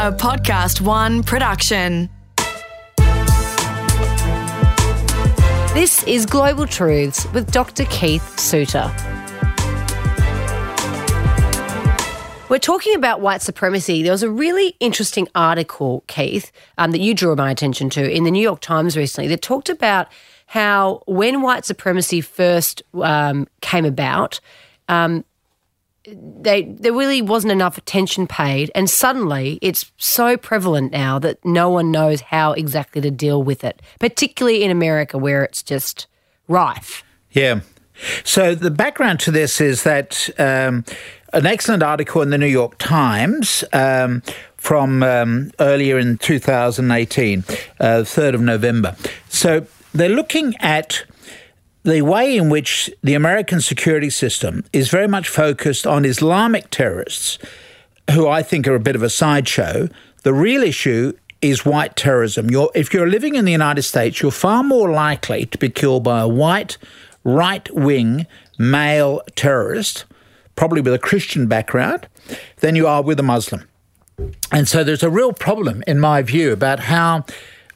a Podcast One production. This is Global Truths with Dr. Keith Suter. We're talking about white supremacy. There was a really interesting article, Keith, um, that you drew my attention to in the New York Times recently that talked about how when white supremacy first um, came about, um, they there really wasn't enough attention paid, and suddenly it's so prevalent now that no one knows how exactly to deal with it, particularly in America where it's just rife. Yeah. So the background to this is that um, an excellent article in the New York Times um, from um, earlier in 2018, uh, 3rd of November. So they're looking at the way in which the American security system is very much focused on Islamic terrorists, who I think are a bit of a sideshow. The real issue is white terrorism. You're, if you're living in the United States, you're far more likely to be killed by a white, right wing male terrorist, probably with a Christian background, than you are with a Muslim. And so there's a real problem, in my view, about how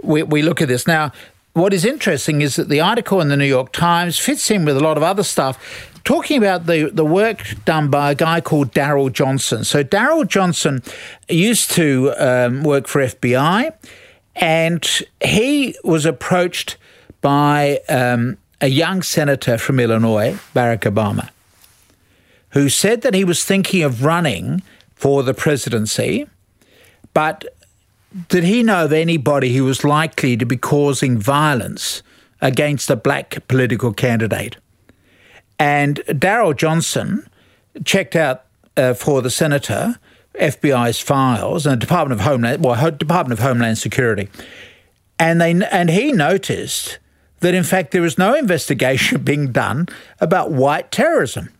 we, we look at this. Now, what is interesting is that the article in the New York Times fits in with a lot of other stuff talking about the, the work done by a guy called Daryl Johnson. So, Daryl Johnson used to um, work for FBI, and he was approached by um, a young senator from Illinois, Barack Obama, who said that he was thinking of running for the presidency, but did he know of anybody who was likely to be causing violence against a black political candidate? And Daryl Johnson checked out uh, for the senator FBI's files and the Department of Homeland, well, Department of Homeland Security, and they and he noticed that in fact there was no investigation being done about white terrorism.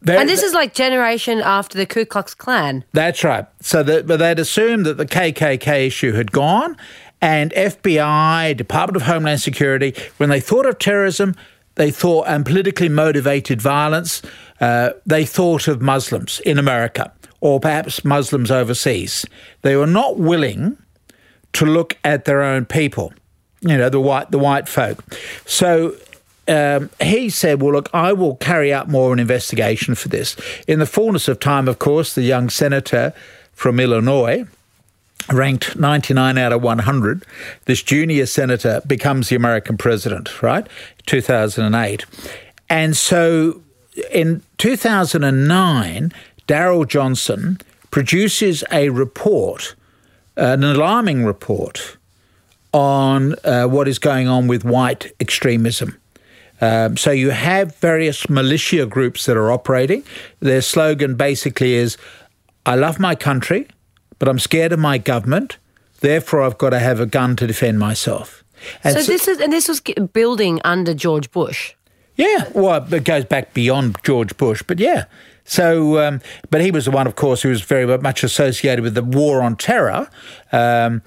They're, and this is like generation after the Ku Klux Klan. That's right. So that, but they'd assumed that the KKK issue had gone, and FBI, Department of Homeland Security, when they thought of terrorism, they thought and politically motivated violence, uh, they thought of Muslims in America or perhaps Muslims overseas. They were not willing to look at their own people, you know, the white the white folk. So um, he said, Well, look, I will carry out more an investigation for this. In the fullness of time, of course, the young senator from Illinois, ranked 99 out of 100, this junior senator becomes the American president, right? 2008. And so in 2009, Daryl Johnson produces a report, an alarming report, on uh, what is going on with white extremism. Um, so you have various militia groups that are operating. Their slogan basically is, I love my country, but I'm scared of my government. Therefore, I've got to have a gun to defend myself. And so, so this is and this was building under George Bush. Yeah, well, it goes back beyond George Bush, but yeah. So, um, but he was the one, of course, who was very much associated with the war on terror. Um,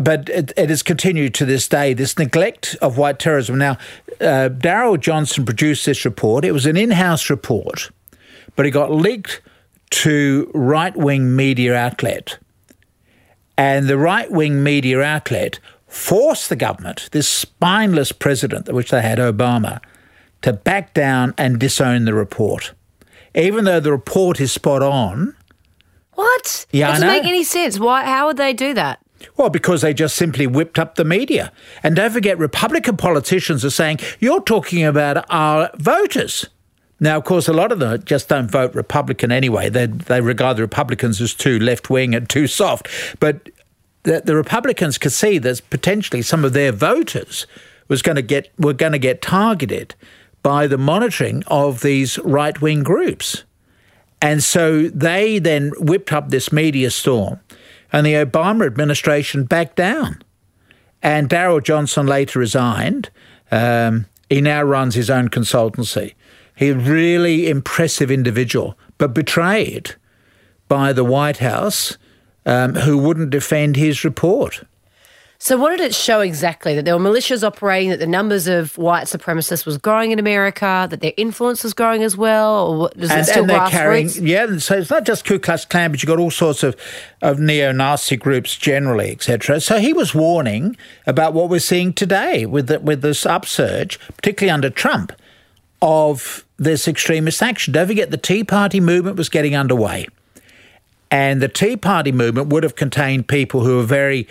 but it, it, has continued to this day, this neglect of white terrorism. Now, uh, Daryl Johnson produced this report. It was an in house report, but it got leaked to right wing media outlet. And the right wing media outlet forced the government, this spineless president, which they had, Obama, to back down and disown the report. Even though the report is spot on. What? Yeah, it doesn't make any sense. Why? How would they do that? Well, because they just simply whipped up the media. And don't forget, Republican politicians are saying, you're talking about our voters. Now, of course, a lot of them just don't vote Republican anyway. They, they regard the Republicans as too left wing and too soft. But the, the Republicans could see that potentially some of their voters was going to get were going to get targeted by the monitoring of these right wing groups. And so they then whipped up this media storm and the Obama administration backed down. And Daryl Johnson later resigned. Um, he now runs his own consultancy. He's a really impressive individual, but betrayed by the White House, um, who wouldn't defend his report. So, what did it show exactly? That there were militias operating, that the numbers of white supremacists was growing in America, that their influence was growing as well, or was and, it still and they're carrying, yeah. So it's not just Ku Klux Klan, but you've got all sorts of, of neo-Nazi groups generally, etc. So he was warning about what we're seeing today with the, with this upsurge, particularly under Trump, of this extremist action. Don't forget, the Tea Party movement was getting underway, and the Tea Party movement would have contained people who were very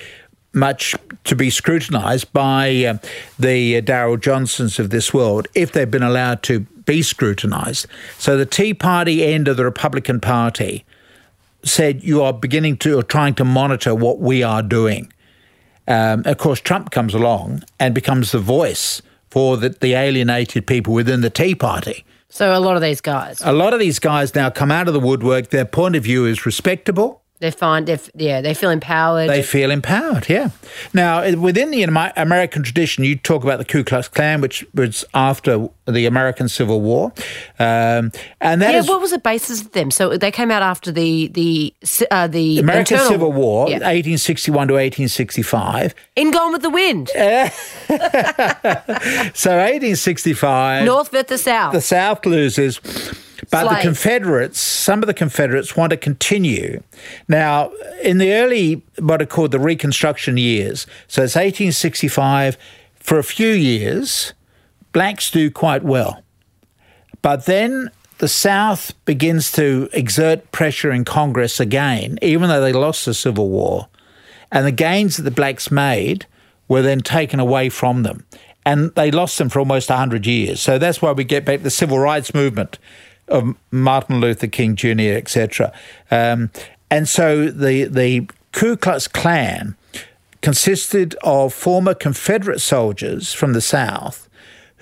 much to be scrutinised by uh, the uh, Daryl Johnsons of this world if they've been allowed to be scrutinised. So the Tea Party end of the Republican Party said, You are beginning to, or trying to monitor what we are doing. Um, of course, Trump comes along and becomes the voice for the, the alienated people within the Tea Party. So, a lot of these guys, A lot of these guys now come out of the woodwork. Their point of view is respectable. They find, they yeah, they feel empowered. They feel empowered, yeah. Now, within the American tradition, you talk about the Ku Klux Klan, which was after the American Civil War, um, and that yeah, is what was the basis of them? So they came out after the the uh, the American internal- Civil War, Yeah. 1861 to 1865. in Gone with the Wind, So 1865, North versus South. the South loses. But the Confederates, some of the Confederates want to continue. Now, in the early, what are called the Reconstruction years, so it's 1865, for a few years, blacks do quite well. But then the South begins to exert pressure in Congress again, even though they lost the Civil War. And the gains that the blacks made were then taken away from them. And they lost them for almost 100 years. So that's why we get back the civil rights movement of Martin Luther King Jr., etc. Um, and so the, the Ku Klux Klan consisted of former Confederate soldiers from the South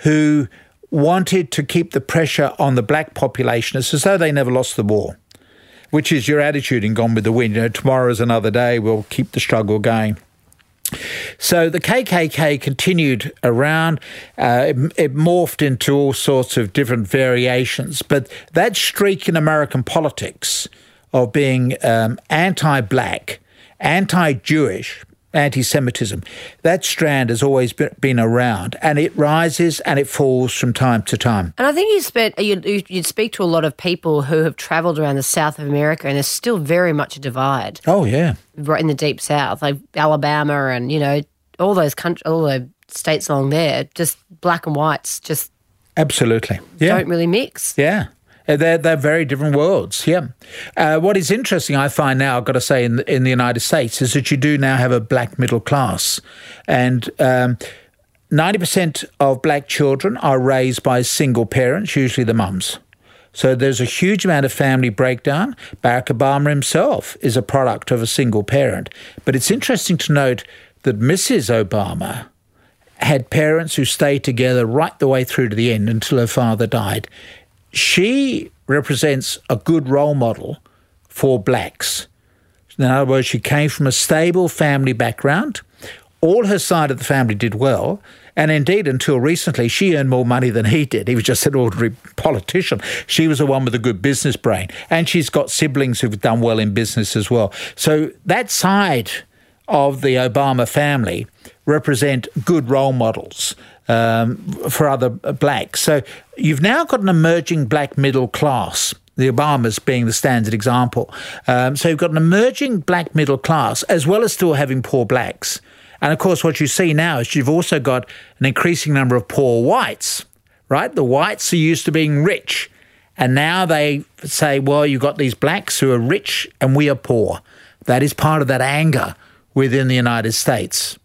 who wanted to keep the pressure on the black population as though they never lost the war, which is your attitude in Gone with the Wind. You know, tomorrow's another day, we'll keep the struggle going. So the KKK continued around. Uh, it, it morphed into all sorts of different variations, but that streak in American politics of being um, anti-black, anti-Jewish, anti-Semitism, that strand has always been, around, and it rises and it falls from time to time. And I think you spent you you you'd speak to a lot of people who have travelled around the South of America, and there's still very much a divide Oh yeah, right in the deep South, like Alabama, and you know all those countries, all the states along there. Just black and whites just absolutely. Yeah, don't really mix. Yeah. Uh, They're, they're very different worlds. Yeah. Uh, what is interesting, I find now, I've got to say, in the, in the United States, is that you do now have a black middle class. And um, 90% of black children are raised by single parents, usually the mums. So there's a huge amount of family breakdown. Barack Obama himself is a product of a single parent. But it's interesting to note that Mrs. Obama had parents who stayed together right the way through to the end until her father died. She represents a good role model for blacks. In other words, she came from a stable family background. All her side of the family did well. And indeed, until recently, she earned more money than he did. He was just an ordinary politician. She was the one with a good business brain. And she's got siblings who've done well in business as well. So that side of the Obama family represent good role models um, for other blacks. So you've now got an emerging black middle class. The Obamas being the standard example. Um, so you've got an emerging black middle class, as well as still having poor blacks. And of course, what you see now is you've also got an increasing number of poor whites, right? The whites are used to being rich. And now they say, well, you've got these blacks who are rich and we are poor. That is part of that anger within the United States.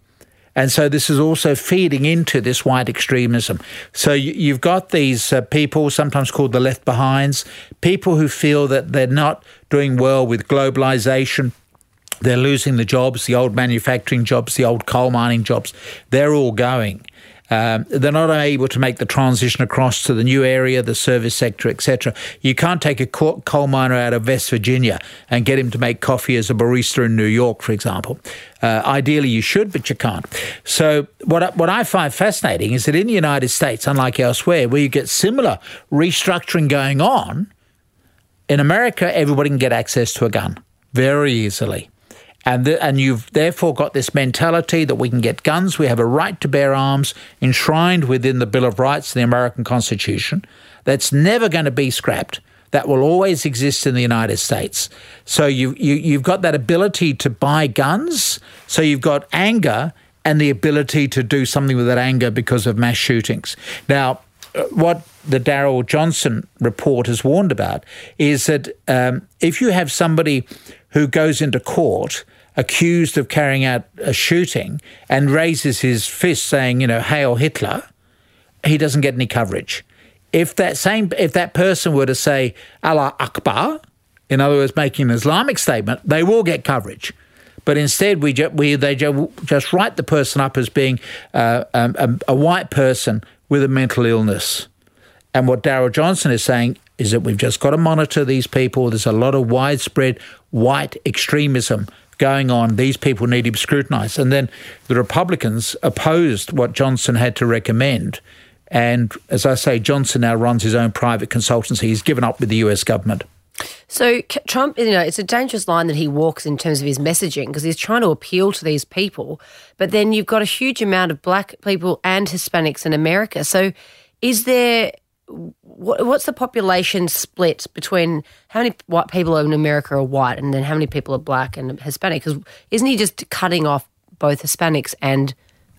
And so this is also feeding into this white extremism. So you- you've got these uh, people, sometimes called the left behinds, people who feel that they're not doing well with globalization. They're losing the jobs, the old manufacturing jobs, the old coal mining jobs. They're all going. Um, they're not able to make the transition across to the new area, the service sector, etc. You can't take a co- coal miner out of West Virginia and get him to make coffee as a barista in New York, for example. Uh, ideally, you should, but you can't. So, what what I find fascinating is that in the United States, unlike elsewhere, where you get similar restructuring going on, in America, everybody can get access to a gun very easily. And, the, and you've therefore got this mentality that we can get guns, we have a right to bear arms enshrined within the Bill of Rights, the American Constitution, that's never going to be scrapped. That will always exist in the United States. So you, you, you've got that ability to buy guns. So you've got anger and the ability to do something with that anger because of mass shootings. Now, uh, what the Daryl Johnson report has warned about is that um, if you have somebody who goes into court accused of carrying out a shooting and raises his fist saying, you know, Hail Hitler, he doesn't get any coverage. If that same if that person were to say Allah Akbar, in other words, making an Islamic statement, they will get coverage. But instead, we, ju- we they ju- just write the person up as being uh, um, a, a white person with a mental illness. And what Daryl Johnson is saying is that we've just got to monitor these people. There's a lot of widespread white extremism going on. These people need to be scrutinised. And then the Republicans opposed what Johnson had to recommend. And as I say, Johnson now runs his own private consultancy. He's given up with the US government. So Trump, you know, it's a dangerous line that he walks in terms of his messaging because he's trying to appeal to these people, but then you've got a huge amount of black people and Hispanics in America. So, is there what's the population split between how many white people in America are white and then how many people are black and Hispanic? Because isn't he just cutting off both Hispanics and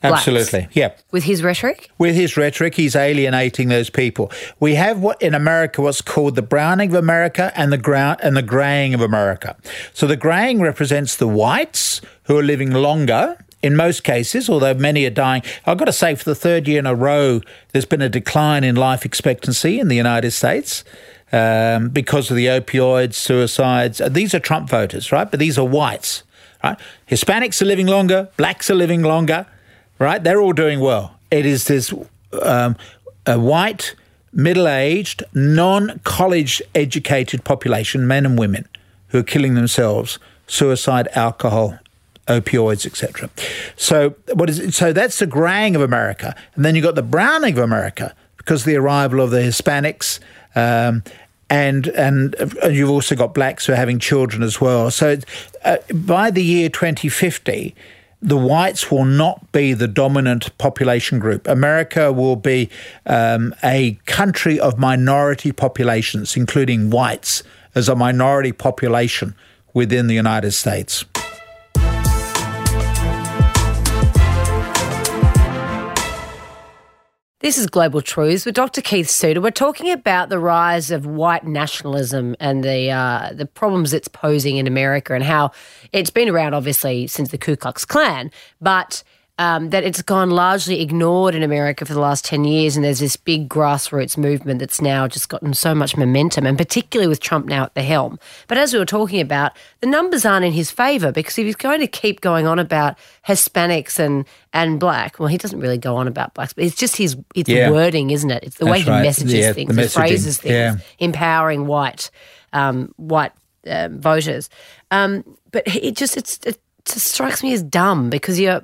Blacks. Absolutely, yeah. With his rhetoric? With his rhetoric, he's alienating those people. We have what in America what's called the browning of America and the ground and the graying of America. So the graying represents the whites who are living longer in most cases, although many are dying. I've got to say, for the third year in a row, there's been a decline in life expectancy in the United States. Um, because of the opioids, suicides. These are Trump voters, right? But these are whites, right? Hispanics are living longer, blacks are living longer, right? They're all doing well. It is this um, white, middle aged, non college educated population, men and women, who are killing themselves, suicide, alcohol, opioids, etc. So what is it? so that's the graying of America, and then you've got the browning of America because of the arrival of the Hispanics. Um, and and you've also got blacks who are having children as well. So uh, by the year 2050, the whites will not be the dominant population group. America will be um, a country of minority populations, including whites as a minority population within the United States. This is Global Truths with Dr. Keith Suter. We're talking about the rise of white nationalism and the uh, the problems it's posing in America and how it's been around obviously since the Ku Klux Klan, but um, that it's gone largely ignored in America for the last 10 years. And there's this big grassroots movement that's now just gotten so much momentum, and particularly with Trump now at the helm. But as we were talking about, the numbers aren't in his favour because if he's going to keep going on about Hispanics and, and black, well, he doesn't really go on about blacks, but it's just his it's yeah. wording, isn't it? It's the that's way he right. messages yeah, things, he phrases things, yeah. empowering white, um, white um, voters. Um, but it just, it's, it just strikes me as dumb because you're,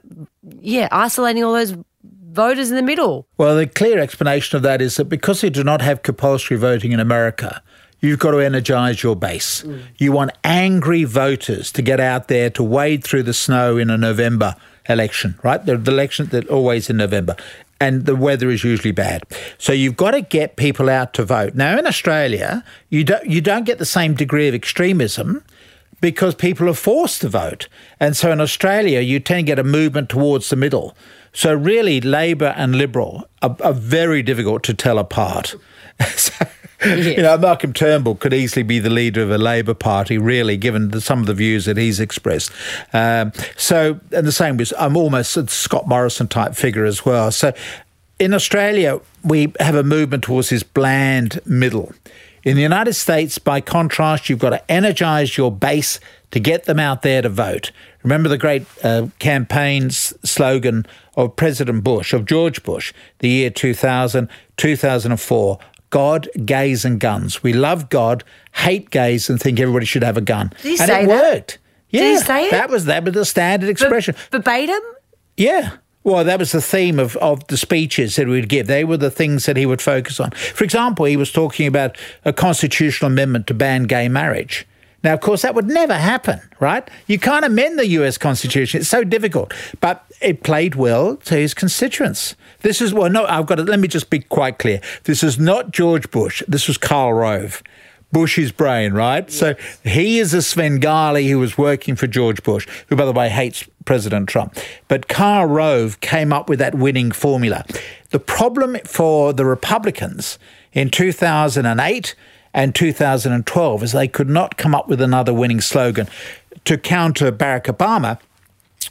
yeah, isolating all those voters in the middle. Well, the clear explanation of that is that because you do not have compulsory voting in America, you've got to energize your base. Mm. You want angry voters to get out there to wade through the snow in a November election, right? The, the election that always in November. And the weather is usually bad. So you've got to get people out to vote. Now in Australia, you don't you don't get the same degree of extremism because people are forced to vote. And so in Australia, you tend to get a movement towards the middle. So really, Labor and Liberal are, are very difficult to tell apart. so, You know, Malcolm Turnbull could easily be the leader of a Labor Party, really, given the, some of the views that he's expressed. Um, so, and the same with, I'm almost a Scott Morrison type figure as well. So, in Australia, we have a movement towards this bland middle. In the United States, by contrast, you've got to energize your base to get them out there to vote. Remember the great uh, campaign slogan of President Bush, of George Bush, the year 2000, 2004 God, gays, and guns. We love God, hate gays, and think everybody should have a gun. Did and it that? worked. Yeah, Did he say it? That was that was the standard expression. B- verbatim? Yeah. Well, that was the theme of, of the speeches that he would give. They were the things that he would focus on. For example, he was talking about a constitutional amendment to ban gay marriage. Now, of course, that would never happen, right? You can't amend the US Constitution. It's so difficult. But it played well to his constituents. This is, well, no, I've got to, let me just be quite clear. This is not George Bush. This was Karl Rove. Bush's brain, right? Yes. So he is a Svengali who was working for George Bush, who, by the way, hates President Trump. But Karl Rove came up with that winning formula. The problem for the Republicans in 2008 and 2012 is they could not come up with another winning slogan to counter Barack Obama,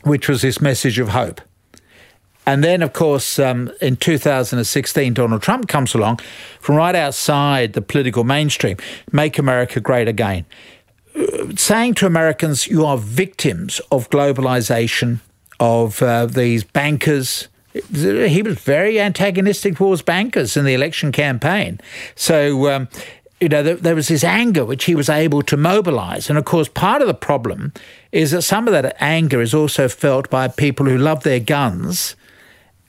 which was this message of hope. And then, of course, um, in 2016, Donald Trump comes along from right outside the political mainstream, make America great again, uh, saying to Americans, you are victims of globalization, of uh, these bankers. He was very antagonistic towards bankers in the election campaign. So, um, you know, there, there, was this anger which he was able to mobilize. And of course, part of the problem is that some of that anger is also felt by people who love their guns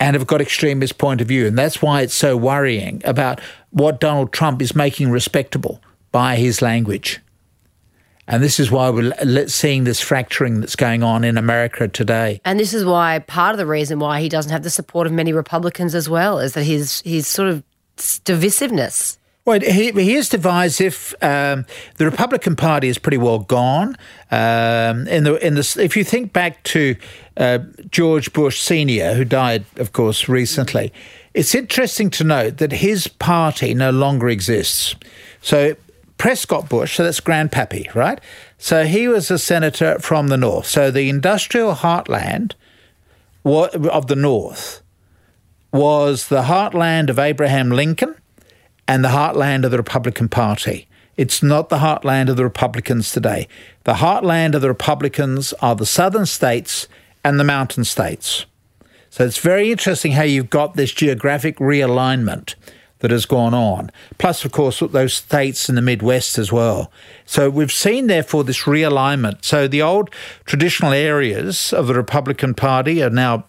and have got extremist point of view. And that's why it's so worrying about what Donald Trump is making respectable by his language. And this is why we're seeing this fracturing that's going on in America today. And this is why part of the reason why he doesn't have the support of many Republicans as well is that his his sort of divisiveness well, he, he is divisive. Um, the Republican Party is pretty well gone. Um, in the in the if you think back to uh, George Bush Senior, who died, of course, recently, it's interesting to note that his party no longer exists. So Prescott Bush, so that's Grandpappy, right? So he was a senator from the north. So the industrial heartland of the north was the heartland of Abraham Lincoln and the heartland of the Republican Party. It's not the heartland of the Republicans today. The heartland of the Republicans are the southern states and the mountain states. So it's very interesting how you've got this geographic realignment that has gone on. Plus, of course, those states in the Midwest as well. So we've seen, therefore, this realignment. So the old traditional areas of the Republican Party are now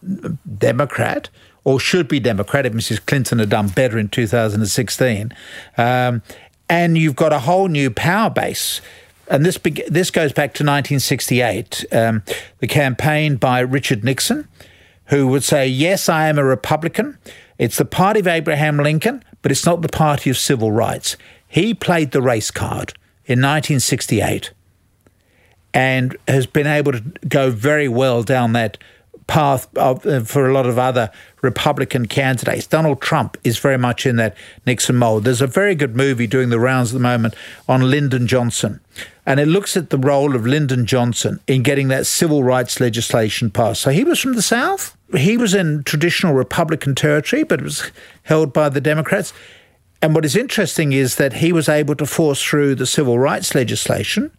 Democrat, or should be Democratic. Mrs. Clinton had done better in 2016. Um, and you've got a whole new power base. And this be- this goes back to 1968, um, the campaign by Richard Nixon, who would say, Yes, I am a Republican. It's the party of Abraham Lincoln, but it's not the party of civil rights. He played the race card in 1968 and has been able to go very well down that path of, uh, for a lot of other Republican candidates. Donald Trump is very much in that Nixon mold. There's a very good movie doing the rounds at the moment on Lyndon Johnson, and it looks at the role of Lyndon Johnson in getting that civil rights legislation passed. So he was from the South. He was in traditional Republican territory, but it was held by the Democrats. And what is interesting is that he was able to force through the civil rights legislation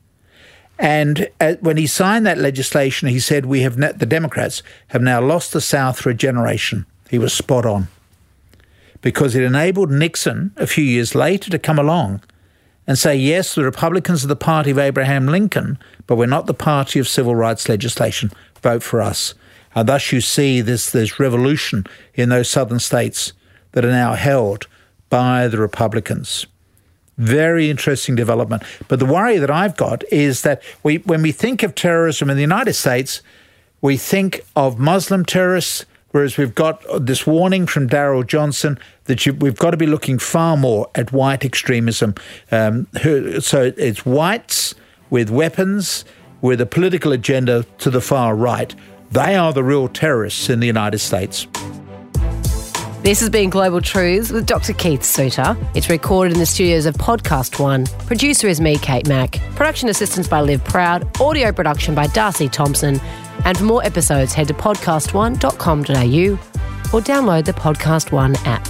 and uh, when he signed that legislation, he said, "We have ne- the Democrats have now lost the South for a generation." He was spot on because it enabled Nixon a few years later to come along and say, "Yes, the Republicans are the party of Abraham Lincoln, but we're not the party of civil rights legislation. Vote for us." And thus, you see this this revolution in those southern states that are now held by the Republicans. Very interesting development. But the worry that I've got is that we, when we think of terrorism in the United States, we think of Muslim terrorists, whereas we've got this warning from Daryl Johnson that you, we've got to be looking far more at white extremism. Um, so it's whites with weapons, with a political agenda to the far right. They are the real terrorists in the United States. This has been Global Truths with Dr. Keith Suter. It's recorded in the studios of Podcast One. Producer is me, Kate Mack. Production assistance by Liv Proud. Audio production by Darcy Thompson. And for more episodes, head to podcastone.com.au or download the Podcast One app.